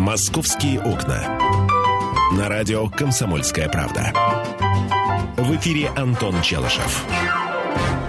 «Московские окна». На радио «Комсомольская правда». В эфире Антон Челышев.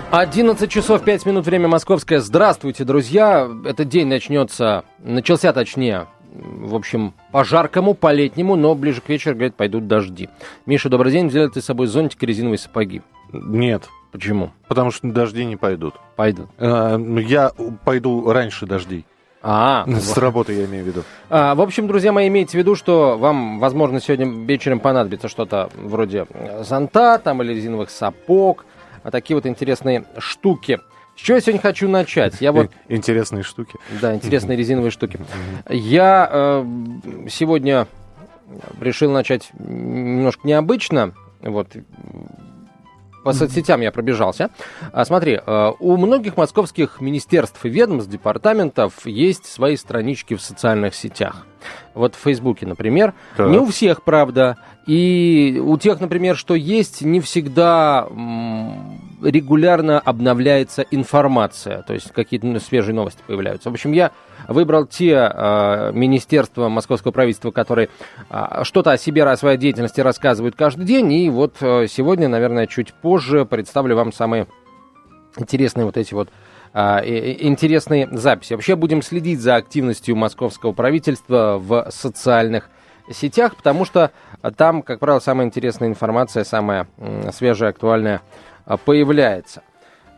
11 часов 5 минут, время московское. Здравствуйте, друзья. Этот день начнется, начался точнее, в общем, по-жаркому, по-летнему, но ближе к вечеру, говорят, пойдут дожди. Миша, добрый день. Взяли ты с собой зонтик и резиновые сапоги? Нет. Почему? Потому что дожди не пойдут. Пойдут. А, я пойду раньше дождей. А, С работы я имею в виду. А, в общем, друзья мои, имейте в виду, что вам, возможно, сегодня вечером понадобится что-то вроде зонта там, или резиновых сапог, а такие вот интересные штуки. С чего я сегодня хочу начать? Я вот, Интересные штуки. да, интересные резиновые штуки. Я э, сегодня решил начать немножко необычно. Вот по соцсетям я пробежался. А, смотри, э, у многих московских министерств и ведомств, департаментов есть свои странички в социальных сетях. Вот в Фейсбуке, например. Так. Не у всех, правда. И у тех, например, что есть, не всегда регулярно обновляется информация. То есть какие-то ну, свежие новости появляются. В общем, я выбрал те э, министерства московского правительства, которые э, что-то о себе, о своей деятельности рассказывают каждый день. И вот э, сегодня, наверное, чуть позже представлю вам самые интересные вот эти вот интересные записи. Вообще будем следить за активностью московского правительства в социальных сетях, потому что там, как правило, самая интересная информация, самая свежая, актуальная появляется.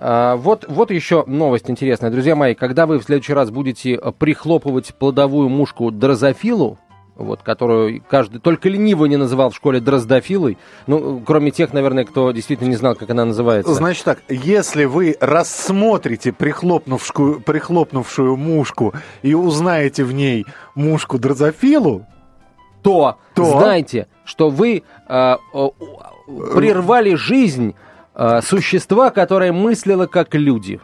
А, Вот, вот еще новость интересная. Друзья мои, когда вы в следующий раз будете а, прихлопывать плодовую мушку дрозофилу, вот, которую каждый, только ленивый не называл в школе дроздофилой, ну, кроме тех, наверное, кто действительно не знал, как она называется. Значит так, если вы рассмотрите прихлопнувшую, прихлопнувшую мушку и узнаете в ней мушку дрозофилу, то, То? знайте, что вы э, э, прервали жизнь э, существа, которое мыслило как люди.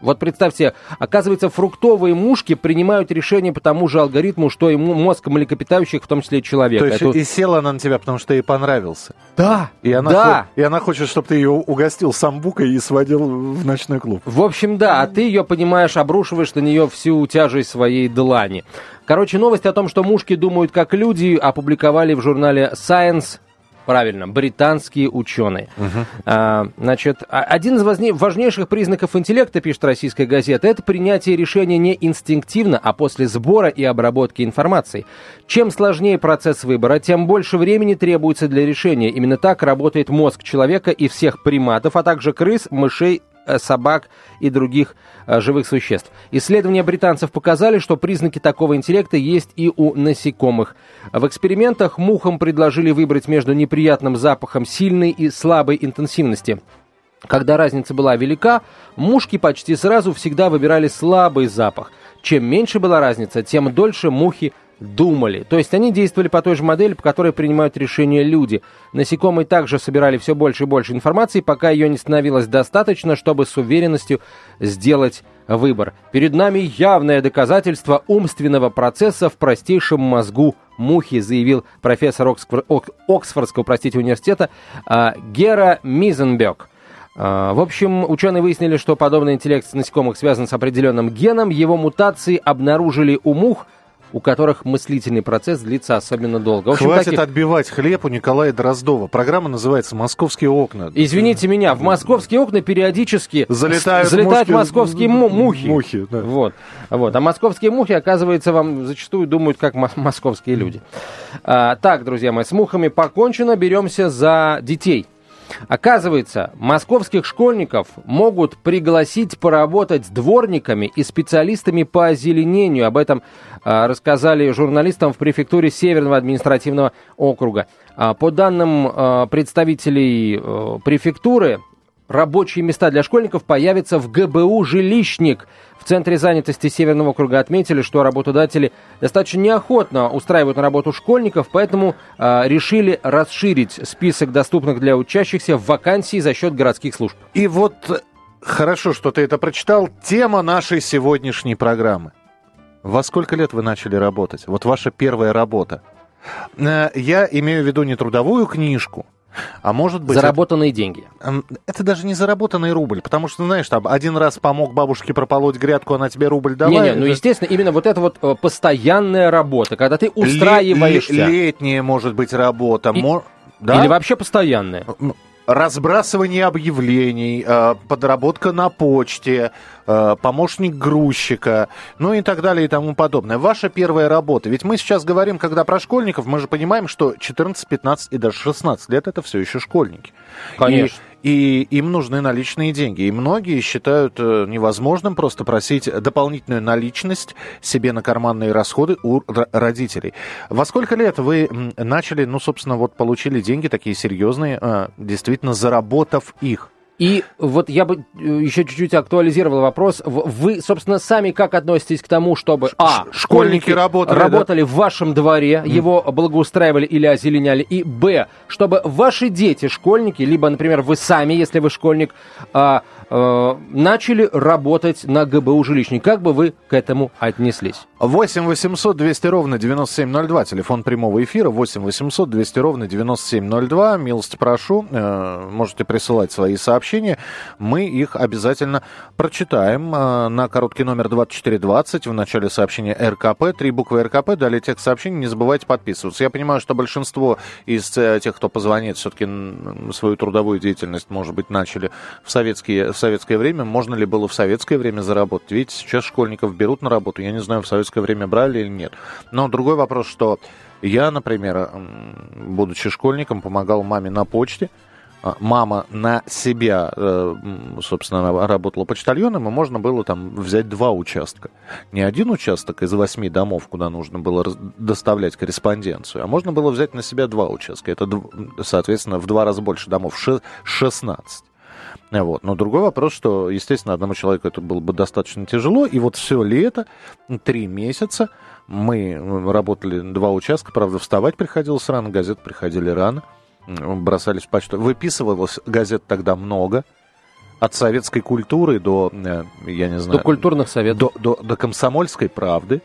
Вот представьте, оказывается, фруктовые мушки принимают решения по тому же алгоритму, что и мозг млекопитающих, в том числе и человека. то есть Это- и села она на тебя, потому что ей понравился. Да, И она, да. хо- и она хочет, чтобы ты ее угостил самбукой и сводил в ночной клуб. В общем, да, а ты ее, понимаешь, обрушиваешь на нее всю тяжесть своей длани. Короче, новость о том, что мушки думают как люди, опубликовали в журнале Science. Правильно, британские ученые. А, значит, а- один из важнейших признаков интеллекта, пишет российская газета, это принятие решения не инстинктивно, а после сбора и обработки информации. Чем сложнее процесс выбора, тем больше времени требуется для решения. Именно так работает мозг человека и всех приматов, а также крыс, мышей, собак и других э, живых существ. Исследования британцев показали, что признаки такого интеллекта есть и у насекомых. В экспериментах мухам предложили выбрать между неприятным запахом сильной и слабой интенсивности. Когда разница была велика, мушки почти сразу всегда выбирали слабый запах. Чем меньше была разница, тем дольше мухи думали. То есть они действовали по той же модели, по которой принимают решения люди. Насекомые также собирали все больше и больше информации, пока ее не становилось достаточно, чтобы с уверенностью сделать выбор. Перед нами явное доказательство умственного процесса в простейшем мозгу мухи, заявил профессор Оксфор- Ок- Оксфордского простите, университета а, Гера Мизенбек. А, В общем, ученые выяснили, что подобный интеллект насекомых связан с определенным геном. Его мутации обнаружили у мух, у которых мыслительный процесс длится особенно долго. В общем, Хватит таких- отбивать хлеб у Николая Дроздова. Программа называется «Московские окна». Извините меня, в московские окна периодически Залетают залетают мушки- московские му- мухи. мухи, да. Вот, вот. А московские мухи, оказывается, вам зачастую думают, как мос- московские люди. А, так, друзья мои, с мухами покончено, беремся за детей. Оказывается, московских школьников могут пригласить поработать дворниками и специалистами по озеленению. Об этом а, рассказали журналистам в префектуре Северного административного округа. А, по данным а, представителей э, префектуры, рабочие места для школьников появятся в ГБУ «Жилищник». В Центре занятости Северного округа отметили, что работодатели достаточно неохотно устраивают на работу школьников, поэтому а, решили расширить список доступных для учащихся вакансий за счет городских служб. И вот э, хорошо, что ты это прочитал. Тема нашей сегодняшней программы. Во сколько лет вы начали работать? Вот ваша первая работа. Э, Я имею в виду не трудовую книжку, А может быть... Заработанные это, деньги. Это даже не заработанный рубль, потому что, знаешь, там один раз помог бабушке прополоть грядку, она тебе рубль дала. Не-не, ну, естественно, именно вот это вот э, постоянная работа, когда ты устраиваешься. Летняя, может быть, работа. И... Мо... Да? Или вообще постоянная разбрасывание объявлений, э, подработка на почте, э, помощник грузчика, ну и так далее и тому подобное. Ваша первая работа. Ведь мы сейчас говорим, когда про школьников, мы же понимаем, что 14, 15 и даже 16 лет это все еще школьники. Конечно. И и им нужны наличные деньги. И многие считают э, невозможным просто просить дополнительную наличность себе на карманные расходы у родителей. Во сколько лет вы начали, ну, собственно, вот получили деньги такие серьезные, э, действительно заработав их? И вот я бы э, еще чуть-чуть актуализировал вопрос. Вы, собственно, сами как относитесь к тому, чтобы, а, школьники работали, работали да? в вашем дворе, mm. его благоустраивали или озеленяли, и, б, чтобы ваши дети, школьники, либо, например, вы сами, если вы школьник, а, начали работать на ГБУ жилищник. Как бы вы к этому отнеслись? 8 800 200 ровно 9702, телефон прямого эфира, 8 800 200 ровно 9702, милости прошу, э, можете присылать свои сообщения, мы их обязательно прочитаем э, на короткий номер 2420, в начале сообщения РКП, три буквы РКП, далее текст сообщения, не забывайте подписываться. Я понимаю, что большинство из э, тех, кто позвонит, все-таки свою трудовую деятельность, может быть, начали в, советские, советское время, можно ли было в советское время заработать? Видите, сейчас школьников берут на работу, я не знаю, в советское время брали или нет. Но другой вопрос, что я, например, будучи школьником, помогал маме на почте. А, мама на себя, э, собственно, работала почтальоном, и можно было там взять два участка. Не один участок из восьми домов, куда нужно было доставлять корреспонденцию, а можно было взять на себя два участка. Это, соответственно, в два раза больше домов, 16. Вот. Но другой вопрос, что, естественно, одному человеку это было бы достаточно тяжело. И вот все лето, три месяца, мы работали два участка, правда, вставать приходилось рано, газеты приходили рано, бросались в почту. Выписывалось газет тогда много, от советской культуры до, э, я не знаю... До культурных советов. До, до, до комсомольской правды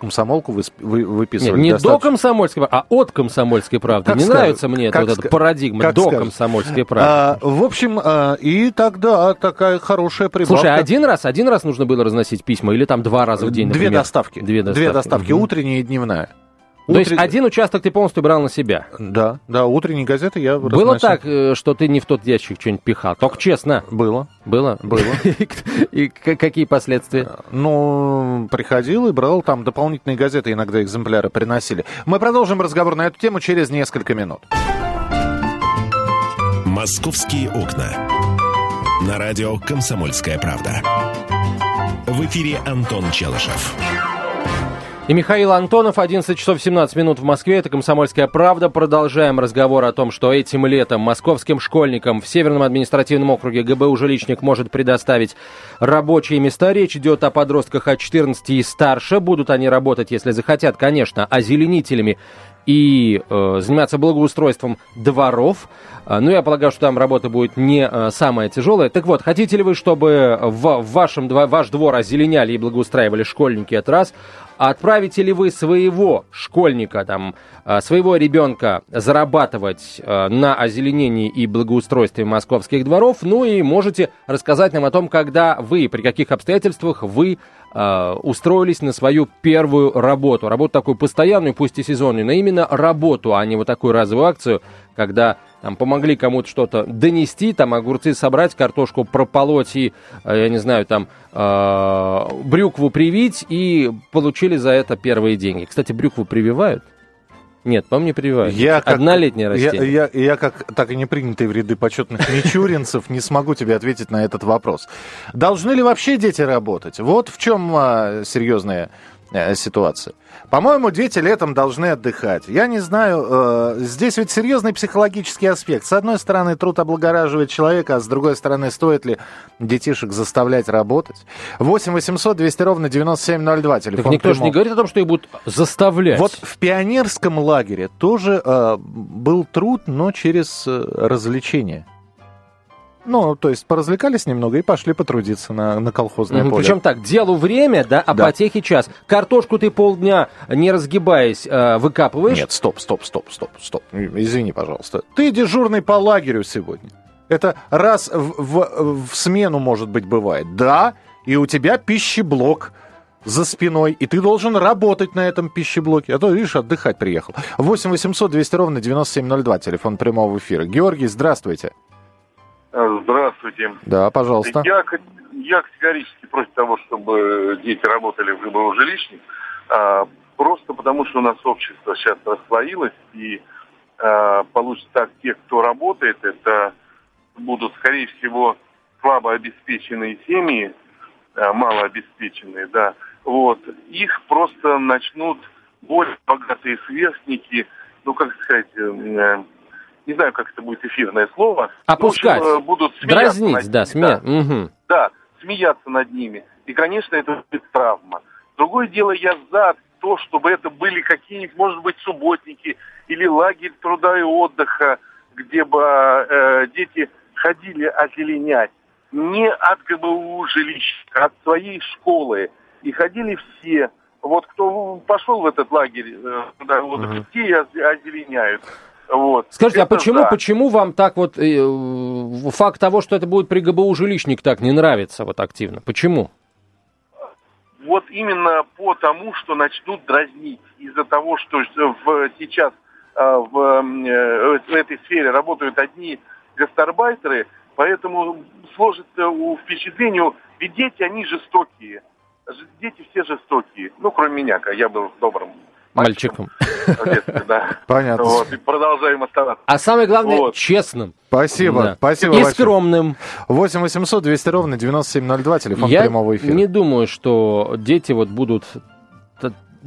комсомолку вы, вы, выписывали. Нет, не достаточно... до комсомольской правды, а от комсомольской правды. Как не сказать, нравится мне как вот эта парадигма как до скажешь. комсомольской правды. А, в общем, а, и тогда такая хорошая прибавка. Слушай, один раз, один раз нужно было разносить письма или там два раза в день, например? Две доставки. Две доставки, Две доставки угу. утренняя и дневная. То есть один участок ты полностью брал на себя? Да, да, утренние газеты я Было разносил. так, э, что ты не в тот ящик что-нибудь пихал? Только честно. Было. Было? Было. И какие последствия? Ну, приходил и брал там дополнительные газеты, иногда экземпляры приносили. Мы продолжим разговор на эту тему через несколько минут. «Московские окна». На радио «Комсомольская правда». В эфире Антон Челышев. И Михаил Антонов, 11 часов 17 минут в Москве. Это «Комсомольская правда». Продолжаем разговор о том, что этим летом московским школьникам в Северном административном округе ГБУ «Жилищник» может предоставить рабочие места. Речь идет о подростках от 14 и старше. Будут они работать, если захотят, конечно, озеленителями и э, заниматься благоустройством дворов. А, ну, я полагаю, что там работа будет не э, самая тяжелая. Так вот, хотите ли вы, чтобы в, вашем, ваш двор озеленяли и благоустраивали школьники? Это раз. Отправите ли вы своего школьника, там, э, своего ребенка зарабатывать э, на озеленении и благоустройстве московских дворов? Ну и можете рассказать нам о том, когда вы, при каких обстоятельствах вы э, устроились на свою первую работу. Работу такую постоянную, пусть и сезонную, но именно работу, а не вот такую разовую акцию, когда там, помогли кому-то что-то донести, там, огурцы собрать, картошку прополоть и, э, я не знаю, там, э, брюкву привить и получили за это первые деньги. Кстати, брюкву прививают? Нет, по-моему, не прививают. Я Однолетнее как, растение. Я, я, я, как так и не принятый в ряды почетных мичуринцев, не смогу тебе ответить на этот вопрос. Должны ли вообще дети работать? Вот в чем а, серьезная ситуации. По-моему, дети летом должны отдыхать. Я не знаю, э, здесь ведь серьезный психологический аспект. С одной стороны, труд облагораживает человека, а с другой стороны, стоит ли детишек заставлять работать? 8 800 200 ровно 9702, телефон Так никто же не говорит о том, что их будут заставлять. Вот в пионерском лагере тоже э, был труд, но через э, развлечение. Ну, то есть поразвлекались немного и пошли потрудиться на, на колхозное Мгм, поле. Причем так, делу время, да, а Да. потехи час. Картошку ты полдня, не разгибаясь, э, выкапываешь. Нет, стоп, стоп, стоп, стоп, стоп. Извини, пожалуйста. Ты дежурный по лагерю сегодня. Это раз в, в- в смену, может быть, бывает. Да, и у тебя пищеблок за спиной, и ты должен работать на этом пищеблоке. А то, видишь, отдыхать приехал. 8 800 200 ровно 9702, телефон прямого эфира. Георгий, здравствуйте. Э, Здравствуйте. Да, пожалуйста. Я, я категорически против того, чтобы дети работали в ГБУ жилищных, а, просто потому что у нас общество сейчас расслоилось, и а, получится так, те, кто работает, это будут, скорее всего, слабо обеспеченные семьи, а, малообеспеченные, да, вот, их просто начнут более богатые сверстники, ну, как сказать, э, не знаю, как это будет эфирное слово. Опускать. В общем, э, будут смеяться Дразнить, над да, ними, смея. Мгм. да, смеяться над ними. И, конечно, это будет травма. Другое дело, я за то, чтобы это были какие-нибудь, может быть, субботники или лагерь труда и отдыха, где бы э, дети ходили озеленять. Не от ГБУ жилищ, а от своей школы. И ходили все. Вот кто пошел в этот лагерь, э, Мгм. те и озе- озеленяют. Вот. Скажите, а Это почему, за. почему вам так вот э, факт того, что это будет при ГБУ жилищник, так не нравится вот активно? Почему? Вот именно по тому, что начнут дразнить из-за того, что в, сейчас э, в, э, в этой сфере работают одни гастарбайтеры, поэтому сложится у впечатление, ведь дети, они жестокие. Дети все жестокие. Ну, кроме меня, я был добрым Мальчиком. в детстве, да. Понятно. Вот, и продолжаем оставаться. А самое главное, Вот. честным. Спасибо, Да. спасибо И большое. скромным. 8 800 200 ровно 9702, телефон Я прямого эфира. не думаю, что дети вот будут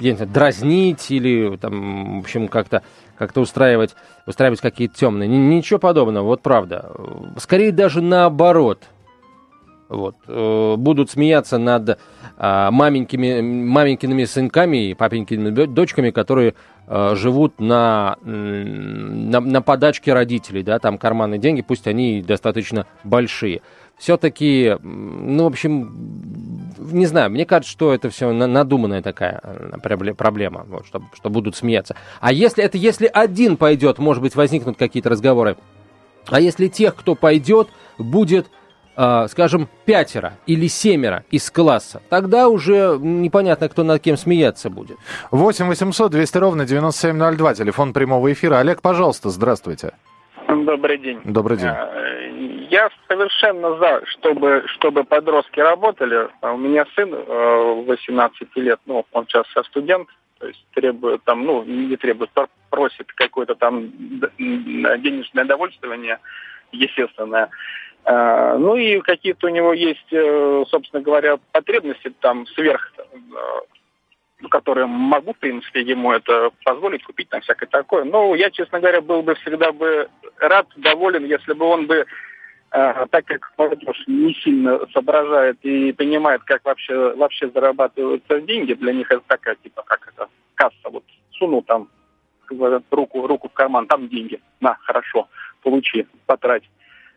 я не знаю, дразнить или там, в общем, как-то как-то устраивать, устраивать какие-то темные. Ни- Ничего подобного, вот правда. Скорее даже наоборот. Вот. Э, Будут смеяться над а, маменькими, маменькиными сынками и папенькиными до- дочками, которые э, живут на, на, на подачке родителей, да, там карманные деньги, пусть они достаточно большие. Все-таки, ну, в общем, не знаю, мне кажется, что это все надуманная такая э, пробле- проблема, вот, что, что будут смеяться. А если это, если один пойдет, может быть, возникнут какие-то разговоры, а если тех, кто пойдет, будет, э, скажем, пятеро или семеро из класса, тогда уже непонятно, кто над кем смеяться будет. 8 800 200 ровно 9702, телефон прямого эфира. Олег, пожалуйста, здравствуйте. Добрый день. Добрый день. Э, Я совершенно за, чтобы, чтобы подростки работали. А У меня сын э, 18 лет, ну, он сейчас студент, то есть требует там, ну, не требует, пр- просит какое-то там денежное довольствование, естественное. Э, Ну и какие-то у него есть, э, собственно говоря, потребности там сверх, э, ну, которые могу, в принципе, ему это позволить, купить там всякое такое. Но я, честно говоря, был бы всегда бы рад, доволен, если бы он бы, э, так как молодежь не сильно соображает и понимает, как вообще, вообще зарабатываются деньги, для них это такая, типа, как это, касса, вот сунул там руку, руку в карман, там деньги, на, хорошо, получи, потрать.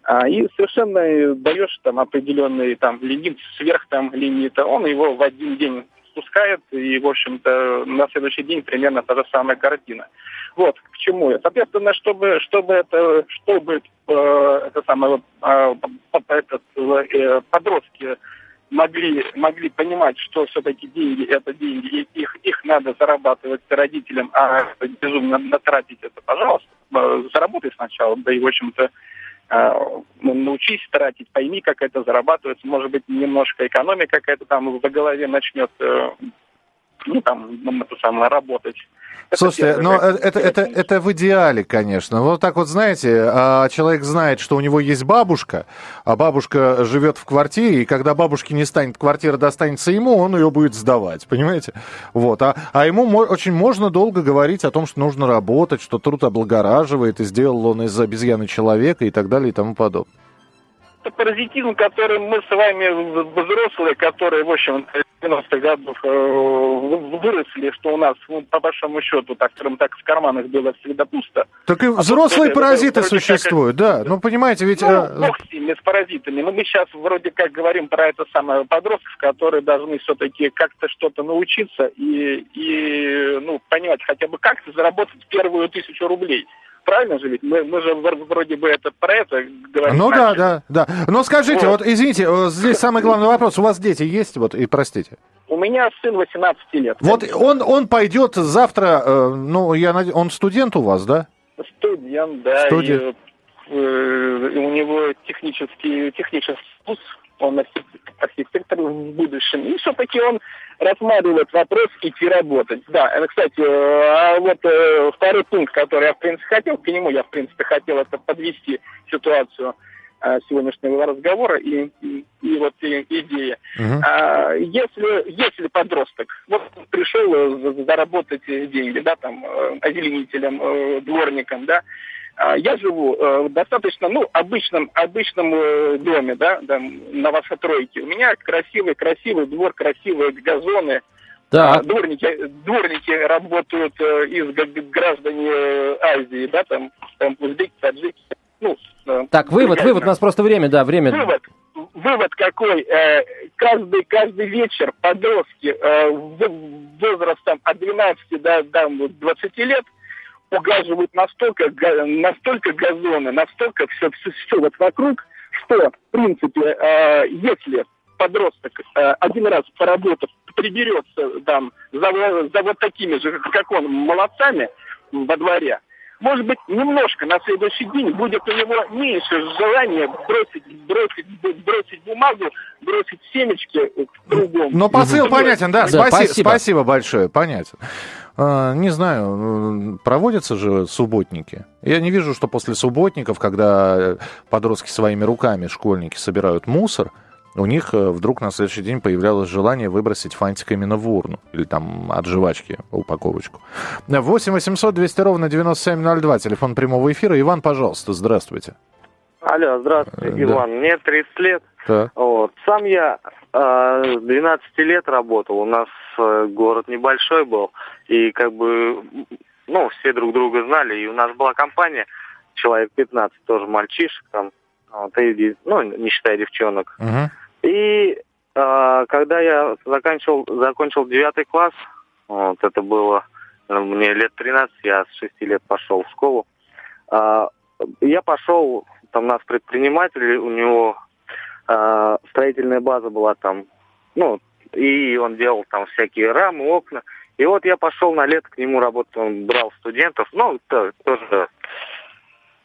А, и совершенно даешь там определенный там лимит, сверх там лимита, он его в один день спускает, и, в общем-то, на следующий день примерно та же самая картина. Вот, к чему я. Соответственно, чтобы, чтобы это, чтобы э, это самое, э, этот, э, подростки могли, могли понимать, что все-таки деньги это деньги, и их, их надо зарабатывать родителям, а безумно натратить это, пожалуйста, э, заработай сначала, да и, в общем-то, э, научись тратить, пойми, как это зарабатывается, может быть, немножко экономия какая-то там в голове начнет, э, ну, там, ну, это самое, работать. Слушайте, первое, ну как- это, это, это в идеале, конечно. Вот так вот, знаете, а, человек знает, что у него есть бабушка, а бабушка живет в квартире, и когда бабушки не станет, квартира достанется ему, он ее будет сдавать, понимаете? Вот. А, а ему очень можно долго говорить о том, что нужно работать, что труд облагораживает, и сделал он из обезьяны человека и так далее и тому подобное. Это паразитизм, который мы с вами взрослые, которые, в общем, 90-х годов э, выросли, что у нас, ну, по большому счету, так скажем так, в карманах было всегда пусто. Так и а взрослые тут, паразиты это, существуют, как... да. Ну, понимаете, ведь... Ну, э, бог с ними, с паразитами. Но мы сейчас вроде как говорим про это самое подростков, которые должны все-таки как-то что-то научиться и, и, ну, понимать хотя бы как-то заработать первую тысячу рублей. Правильно же ведь? Мы, мы же вроде бы это про это говорим. Ну да, да, да. Но скажите, вот. вот извините, здесь самый главный вопрос. У вас дети есть? Вот, и простите. У меня сын 18 лет. Вот он, он пойдет завтра, э, ну, я надеюсь, он студент у вас, да? Студент, да. Студент. И, э, у него технический, технический вуз, он архитектор в будущем. И все-таки он рассматривает вопрос идти работать. Да, это, кстати, э, а вот э, второй пункт, который я, в принципе, хотел, к нему я, в принципе, хотел это подвести ситуацию э, сегодняшнего разговора и, и, и вот и, идея. Uh-huh. А, если, если подросток вот пришел заработать деньги, да, там, озеленителем, дворником, да, я живу э, в достаточно, ну, обычном, обычном э, доме, да, там, на Новостройке. У меня красивый, красивый двор, красивые газоны. Да. А, дворники, дворники работают э, из граждане Азии, да, там, там узбеки, таджики. Ну, так, вывод, вывод, у нас просто время, да, время. Вывод, вывод какой? Каждый, каждый вечер подростки возрастом от 12 до, до 20 лет – угаживают настолько, настолько газоны, настолько все, все, все вот вокруг, что, в принципе, э, если подросток э, один раз поработав, приберется там за, за вот такими же, как он, молодцами во дворе, может быть, немножко на следующий день будет у него меньше желания бросить, бросить, бросить бумагу, бросить семечки кругом. Но посыл понятен, да. да спасибо, спасибо. спасибо большое, понятен. А, не знаю, проводятся же субботники. Я не вижу, что после субботников, когда подростки своими руками, школьники, собирают мусор, у них э, вдруг на следующий день появлялось желание выбросить фантик именно в урну. Или там от жвачки упаковочку. 8 800 200 ровно 9702, телефон прямого эфира. Иван, пожалуйста, здравствуйте. Алло, здравствуйте, э, Иван. Да. Мне 30 лет. Да. Вот. Сам я э, 12 лет работал. У нас э, город небольшой был. И как бы, ну, все друг друга знали. И у нас была компания, человек 15, тоже мальчишек там. Вот, и, ну, не считая девчонок. Uh-huh. И э, когда я заканчивал, закончил 9 класс, вот, это было мне лет 13, я с 6 лет пошел в школу. Э, я пошел, там нас предприниматель, у него э, строительная база была там, ну, и он делал там всякие рамы, окна. И вот я пошел на лето к нему работать, он брал студентов, ну, то, тоже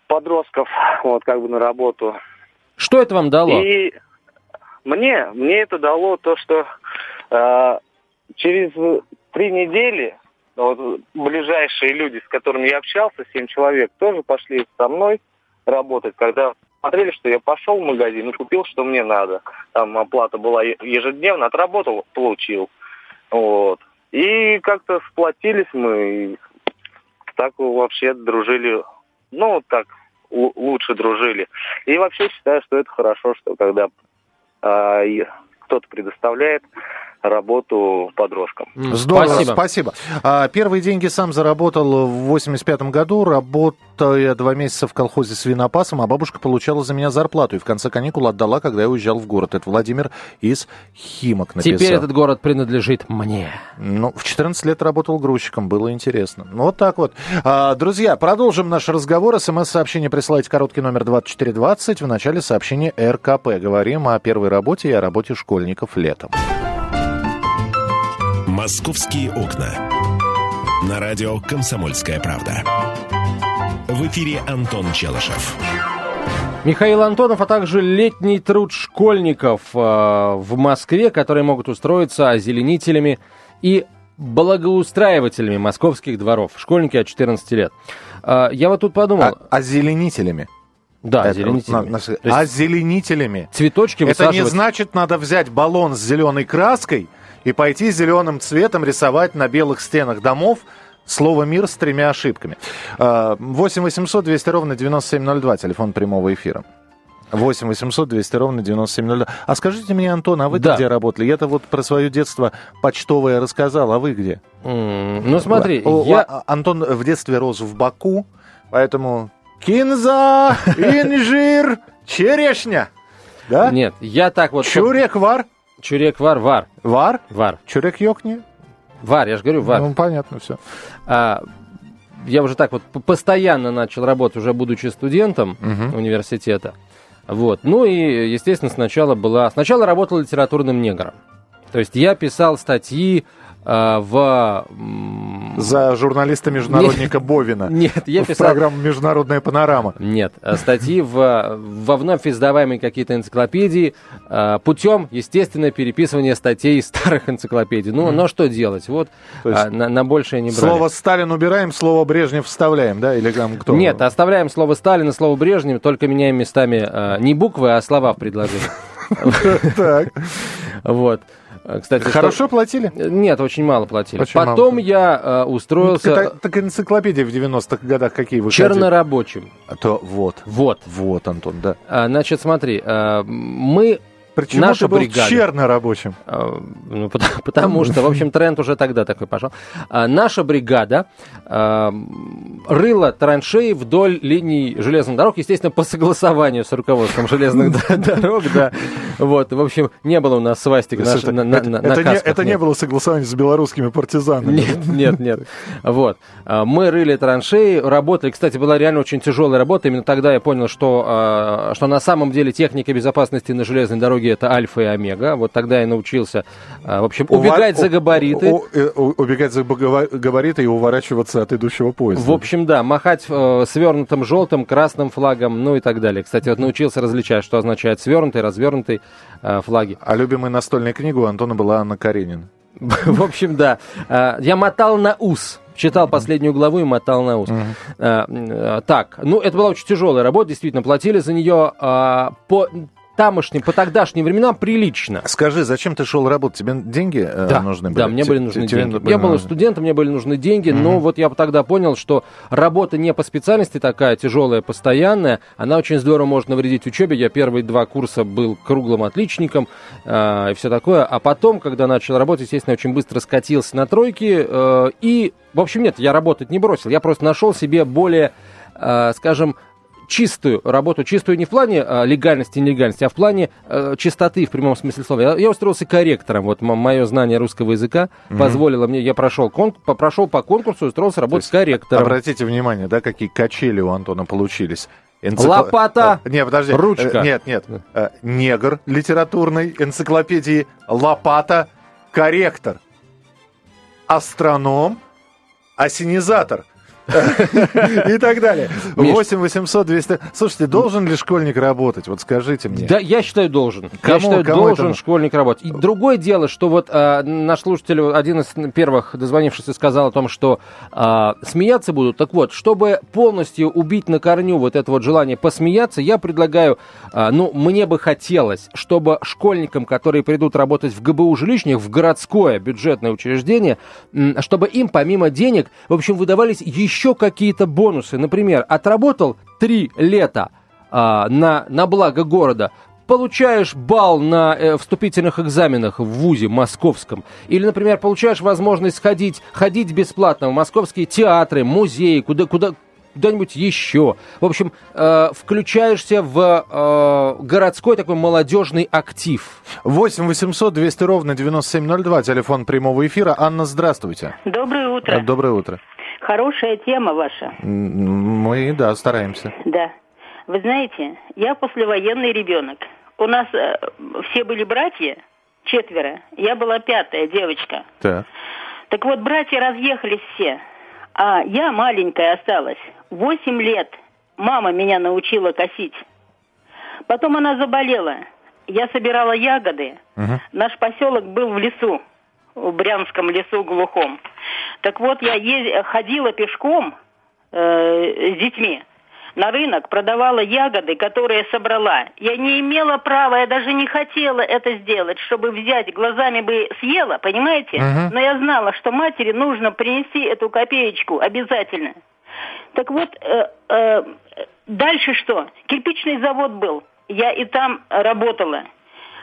подростков, вот, как бы на работу. Что это вам дало? И мне, мне это дало то, что э, через три недели вот, ближайшие люди, с которыми я общался, семь человек, тоже пошли со мной работать, когда смотрели, что я пошел в магазин и купил, что мне надо. Там оплата была ежедневно, отработал, получил. Вот. И как-то сплотились мы, и так вообще дружили, ну, так, лучше дружили. И вообще считаю, что это хорошо, что когда э, кто-то предоставляет работу подросткам. Здорово, спасибо. спасибо. А, первые деньги сам заработал в 85 году, работая два месяца в колхозе свинопасом, а бабушка получала за меня зарплату и в конце каникул отдала, когда я уезжал в город. Это Владимир из Химок написал. Теперь этот город принадлежит мне. Ну, в 14 лет работал грузчиком, было интересно. Ну, вот так вот. А, друзья, продолжим наш разговор. СМС-сообщение присылайте короткий номер 2420. В начале сообщения РКП. Говорим о первой работе и о работе школьников летом. «Московские окна». На радио «Комсомольская правда». В эфире Антон Челышев. Михаил Антонов, а также летний труд школьников э, в Москве, которые могут устроиться озеленителями и благоустраивателями московских дворов. Школьники от 14 лет. Э, я вот тут подумал... А, озеленителями? Да, это, озеленителями. На, на, озеленителями. Цветочки Это высаживать. не значит, надо взять баллон с зеленой краской и пойти зеленым цветом рисовать на белых стенах домов слово «мир» с тремя ошибками. 8 800 200 ровно 9702, телефон прямого эфира. 8 800 200 ровно 9702. А скажите мне, Антон, а вы да. где работали? Я-то вот про свое детство почтовое рассказал, а вы где? Mm, ну смотри, О, я... Антон в детстве рос в Баку, поэтому кинза, инжир, черешня. Да? Нет, я так вот... Чурек вар. Чурек вар, вар. Вар? Вар. Чурек йокни. Вар, я же говорю, вар. Ну, понятно все. А, я уже так вот постоянно начал работать, уже будучи студентом угу. университета. Вот. Ну и, естественно, сначала была... Сначала работал литературным негром. То есть я писал статьи в... За журналиста-международника Бовина. Нет, я писал... В программу «Международная панорама». Нет, э, статьи в, во вновь издаваемые какие-то энциклопедии э, путем, естественно, переписывания статей из старых энциклопедий. Ну, но что делать? Вот а, на, на большее не брали. Слово «Сталин» убираем, слово «Брежнев» вставляем, да? Или там кто? Нет, оставляем слово «Сталин» и слово «Брежнев», только меняем местами не буквы, а слова в предложении. Так. Вот. Э, кстати, Хорошо что... платили? Нет, очень мало платили. Очень Потом мало. я э, устроился... Ну, так, так энциклопедии в 90-х годах какие выходили? Чернорабочим. А то вот. Вот. Вот, Антон, да. А, значит, смотри, а, мы Почему Наша ты был бригада. чернорабочим? А, ну, потому, потому что, в общем, тренд уже тогда такой пошел. А, наша бригада а, рыла траншеи вдоль линий железных дорог, естественно, по согласованию с руководством железных дорог, да. Вот, в общем, не было у нас свастик это, на, на, на, это, не, это не было согласование с белорусскими партизанами. Нет, нет, нет. Вот. Мы рыли траншеи, работали. Кстати, была реально очень тяжелая работа. Именно тогда я понял, что, что на самом деле техника безопасности на железной дороге это альфа и омега. Вот тогда я научился, а, в общем, убегать Увар... за габариты. Э, убегать за габариты и уворачиваться от идущего поезда. В общем, да, махать э, свернутым желтым, красным флагом, ну и так далее. Кстати, вот научился различать, что означает свернутый, развернутый э, флаги. А любимая настольная книга у Антона была Анна Каренина. В общем, да. А, я мотал на ус. Читал последнюю главу и мотал на ус. Uh-huh. Так, ну, это была очень тяжелая работа, действительно, платили за нее по тамошним, по тогдашним временам прилично. Скажи, зачем ты шел работать? Тебе деньги э, да, нужны были? Да, мне были нужны Тебе деньги. Были... Я был студентом, мне были нужны деньги, mm-hmm. но вот я тогда понял, что работа не по специальности такая тяжелая, постоянная, она очень здорово может навредить учебе. Я первые два курса был круглым отличником э, и все такое, а потом, когда начал работать, естественно, очень быстро скатился на тройки э, и, в общем, нет, я работать не бросил, я просто нашел себе более, э, скажем, чистую работу, чистую не в плане а, легальности, нелегальности, а в плане а, чистоты в прямом смысле слова. Я, я устроился корректором. Вот мое знание русского языка mm-hmm. позволило мне, я прошел, кон, прошел по конкурсу, устроился работать корректором. Обратите внимание, да, какие качели у Антона получились. Энцикл... Лопата. Э, нет, подожди. Ручка. Нет, нет. Э, негр литературной энциклопедии. Лопата. Корректор. Астроном. Осенизатор. И так далее. 8 800 200... Слушайте, должен ли школьник работать? Вот скажите мне. Да, я считаю, должен. Я считаю, должен школьник работать. И другое дело, что вот а, наш слушатель, один из первых дозвонившихся, сказал о том, что а, смеяться будут. Так вот, чтобы полностью убить на корню вот это вот желание посмеяться, я предлагаю, а, ну, мне бы хотелось, чтобы школьникам, которые придут работать в ГБУ жилищных, в городское бюджетное учреждение, чтобы им помимо денег, в общем, выдавались еще еще какие-то бонусы. Например, отработал три лета а, на, на благо города, получаешь балл на э, вступительных экзаменах в ВУЗе московском, или, например, получаешь возможность ходить, ходить бесплатно в московские театры, музеи, куда, куда, куда-нибудь еще. В общем, э, включаешься в э, городской такой молодежный актив. 8 800 200 ровно 9702, телефон прямого эфира. Анна, здравствуйте. Доброе утро. Доброе утро. Хорошая тема ваша. Мы, да, стараемся. Да. Вы знаете, я послевоенный ребенок. У нас э, все были братья, четверо. Я была пятая девочка. Так. Так вот, братья разъехались все. А я маленькая осталась. Восемь лет мама меня научила косить. Потом она заболела. Я собирала ягоды. Угу. Наш поселок был в лесу в Брянском лесу глухом. Так вот, я ез... ходила пешком э, с детьми на рынок, продавала ягоды, которые собрала. Я не имела права, я даже не хотела это сделать, чтобы взять, глазами бы съела, понимаете? Uh-huh. Но я знала, что матери нужно принести эту копеечку обязательно. Так вот, э, э, дальше что? Кирпичный завод был я и там работала.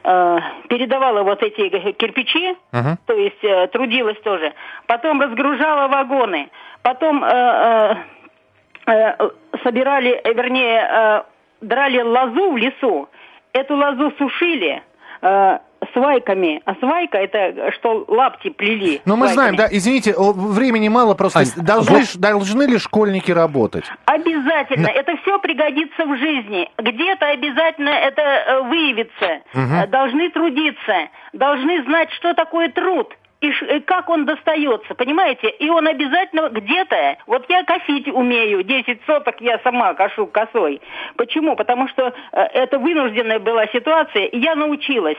Э, передавала вот эти кирпичи, uh-huh. то есть э, трудилась тоже. Потом разгружала вагоны. Потом э, собирали, вернее, драли лозу в лесу. Эту лозу сушили свайками. А свайка это что лапти плели. Ну мы знаем, да, извините, времени мало, просто Ань, должны, вот... должны ли школьники работать? Обязательно. Но... Это все пригодится в жизни. Где-то обязательно это э, выявится. Угу. Должны трудиться, должны знать, что такое труд и как он достается, понимаете? И он обязательно где-то, вот я косить умею, 10 соток я сама кошу косой. Почему? Потому что э, это вынужденная была ситуация, и я научилась.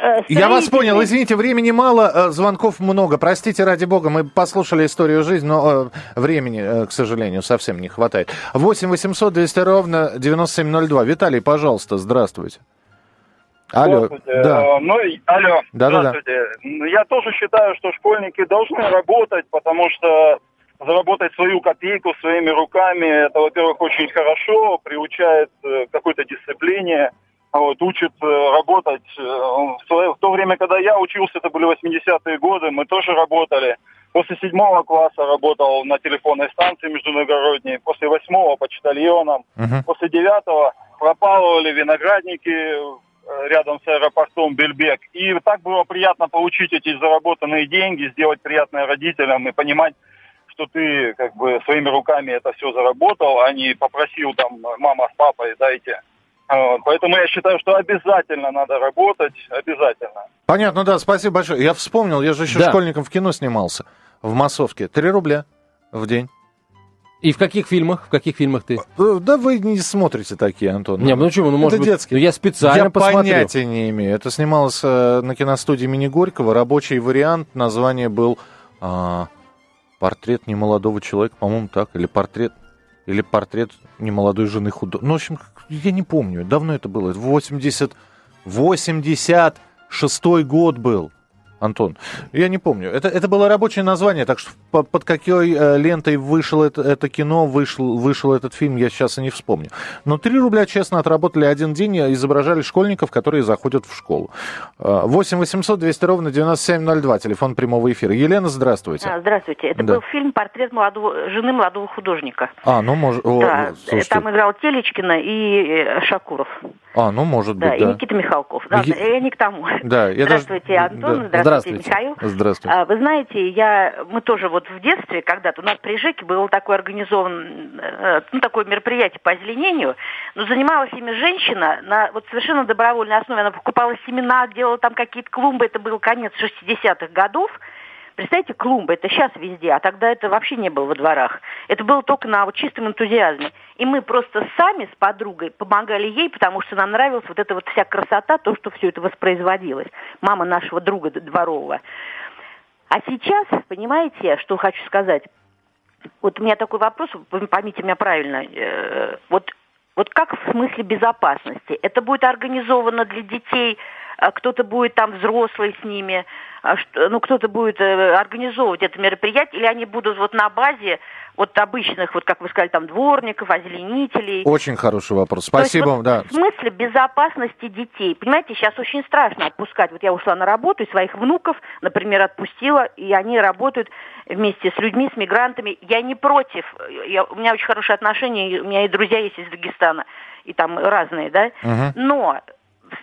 Э, я вас понял, извините, времени мало, э, звонков много. Простите, ради бога, мы послушали историю жизни, но времени, к сожалению, совсем не хватает. 8 800 200 ровно 9702. Виталий, пожалуйста, здравствуйте. Алло, да. Э, ну, алло, да, здравствуйте. Да, да. Я тоже считаю, что школьники должны работать, потому что заработать свою копейку своими руками, это, во-первых, очень хорошо, приучает э, к какой-то дисциплине, вот, учит э, работать. В, свое, в то время, когда я учился, это были 80-е годы, мы тоже работали. После седьмого класса работал на телефонной станции международной, после восьмого почтальоном, uh-huh. после девятого пропалывали виноградники Э, рядом с аэропортом Бельбек. И так было приятно получить эти заработанные деньги, сделать приятное родителям и понимать, что ты как бы своими руками это все заработал, а не попросил там мама с папой дайте. Поэтому я считаю, что обязательно надо работать, обязательно. Понятно, да, спасибо большое. Я вспомнил, я же еще да. школьником в кино снимался в массовке. Три рубля в день. И в каких фильмах? В каких фильмах ты? Э, да вы не смотрите такие, Антон. Не, ну почему? Ну, может это быть, детские. Ну, я специально я посмотрю. понятия не имею. Это снималось э, на киностудии имени Горького. Рабочий вариант. Название был э, «Портрет немолодого человека», по-моему, так. Или «Портрет...» Или «Портрет немолодой жены художника». Ну, в общем, я не помню. Давно это было. 80... 86 год был. Антон, я не помню. Это, это было рабочее название, так что под, под какой э, лентой вышло это, это кино, вышел, вышел этот фильм, я сейчас и не вспомню. Но 3 рубля честно отработали один день и изображали школьников, которые заходят в школу. 8 800 200 ровно 9702, телефон прямого эфира. Елена, здравствуйте. А, здравствуйте. Это да. был фильм «Портрет молодого, жены молодого художника». А, ну, может... Да, слушайте. там играл Телечкина и э, Шакуров. А, ну, может да, быть, да. и Никита Михалков. Да, я не к тому. Да, я здравствуйте, даже... Антон, да. здравствуйте, здравствуйте, Михаил. Здравствуйте. А, вы знаете, я, мы тоже вот в детстве когда-то, у нас при ЖЭКе было такое организован, э, ну, такое мероприятие по озеленению, но занималась ими женщина на вот совершенно добровольной основе. Она покупала семена, делала там какие-то клумбы, это был конец 60-х годов, Представьте, клумбы, это сейчас везде, а тогда это вообще не было во дворах. Это было только на вот чистом энтузиазме. И мы просто сами с подругой помогали ей, потому что нам нравилась вот эта вот вся красота, то, что все это воспроизводилось. Мама нашего друга дворового. А сейчас, понимаете, что хочу сказать? Вот у меня такой вопрос, поймите меня правильно. Э, вот, вот как в смысле безопасности? Это будет организовано для детей, а кто-то будет там взрослый с ними, а ну, кто-то будет э, организовывать это мероприятие, или они будут вот на базе вот обычных, вот как вы сказали, там дворников, озеленителей. Очень хороший вопрос. Спасибо вам, да. В смысле безопасности детей. Понимаете, сейчас очень страшно отпускать. Вот я ушла на работу, и своих внуков, например, отпустила, и они работают вместе с людьми, с мигрантами. Я не против. Я, у меня очень хорошие отношения, у меня и друзья есть из Дагестана, и там разные, да. Угу. Но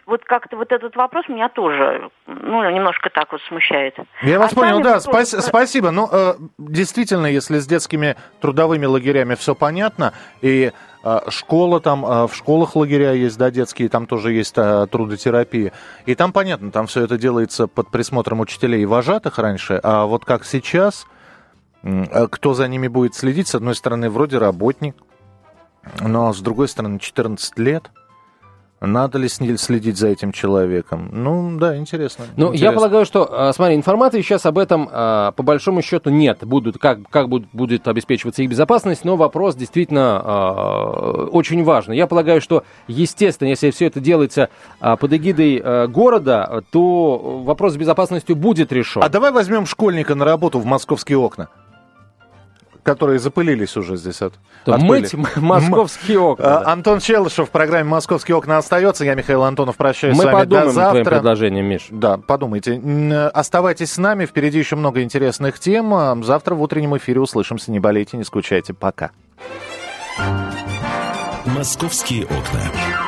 вот как-то вот этот вопрос меня тоже, ну, немножко так вот смущает. Я вас а понял, да, спа- спасибо. Ну, э, действительно, если с детскими трудовыми лагерями все понятно, и э, школа там, э, в школах лагеря есть, да, детские, там тоже есть э, трудотерапия, и там понятно, там все это делается под присмотром учителей и вожатых раньше, а вот как сейчас, э, кто за ними будет следить, с одной стороны, вроде работник, но с другой стороны, 14 лет – надо ли следить за этим человеком? Ну, да, интересно. Ну, интересно. я полагаю, что, а, смотри, информации сейчас об этом, а, по большому счету, нет. Будут, как, как будет, будет обеспечиваться их безопасность, но вопрос действительно э, очень важный. Я полагаю, что, естественно, если все это делается под эгидой города, то вопрос с безопасностью будет решен. А давай возьмем школьника на работу в московские окна. Которые запылились уже здесь от Мыть московские окна. А, Антон Челышев в программе «Московские окна» остается. Я, Михаил Антонов, прощаюсь Мы с вами до завтра. твоим предложением, Миш. Да, подумайте. Оставайтесь с нами, впереди еще много интересных тем. Завтра в утреннем эфире услышимся. Не болейте, не скучайте. Пока. «Московские окна».